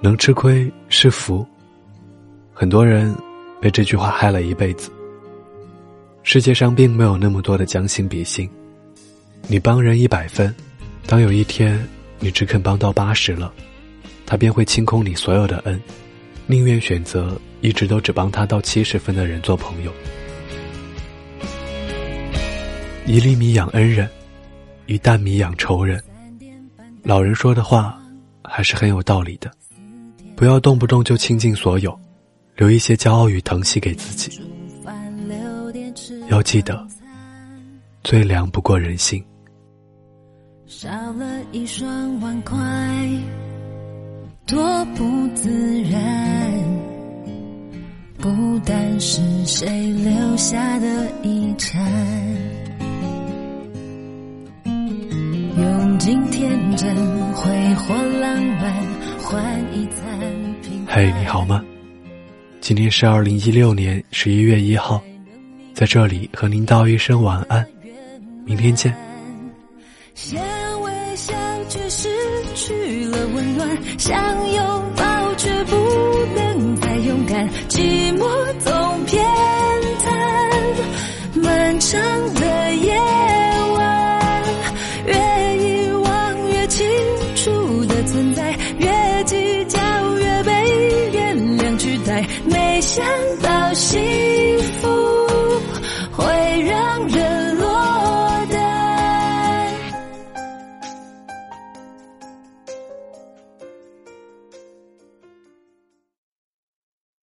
能吃亏是福。很多人被这句话害了一辈子。世界上并没有那么多的将心比心，你帮人一百分，当有一天你只肯帮到八十了，他便会清空你所有的恩，宁愿选择一直都只帮他到七十分的人做朋友。一粒米养恩人，一担米养仇人。老人说的话还是很有道理的，不要动不动就倾尽所有，留一些骄傲与疼惜给自己。要记得，最凉不过人心。少了一双碗筷，多不自然。不单是谁留下的遗产。用尽天真挥霍浪漫嘿，你好吗？今天是二零一六年十一月一号，在这里和您道一声晚安，明天见。失去了温暖，想拥抱却不能再勇敢，没想到心。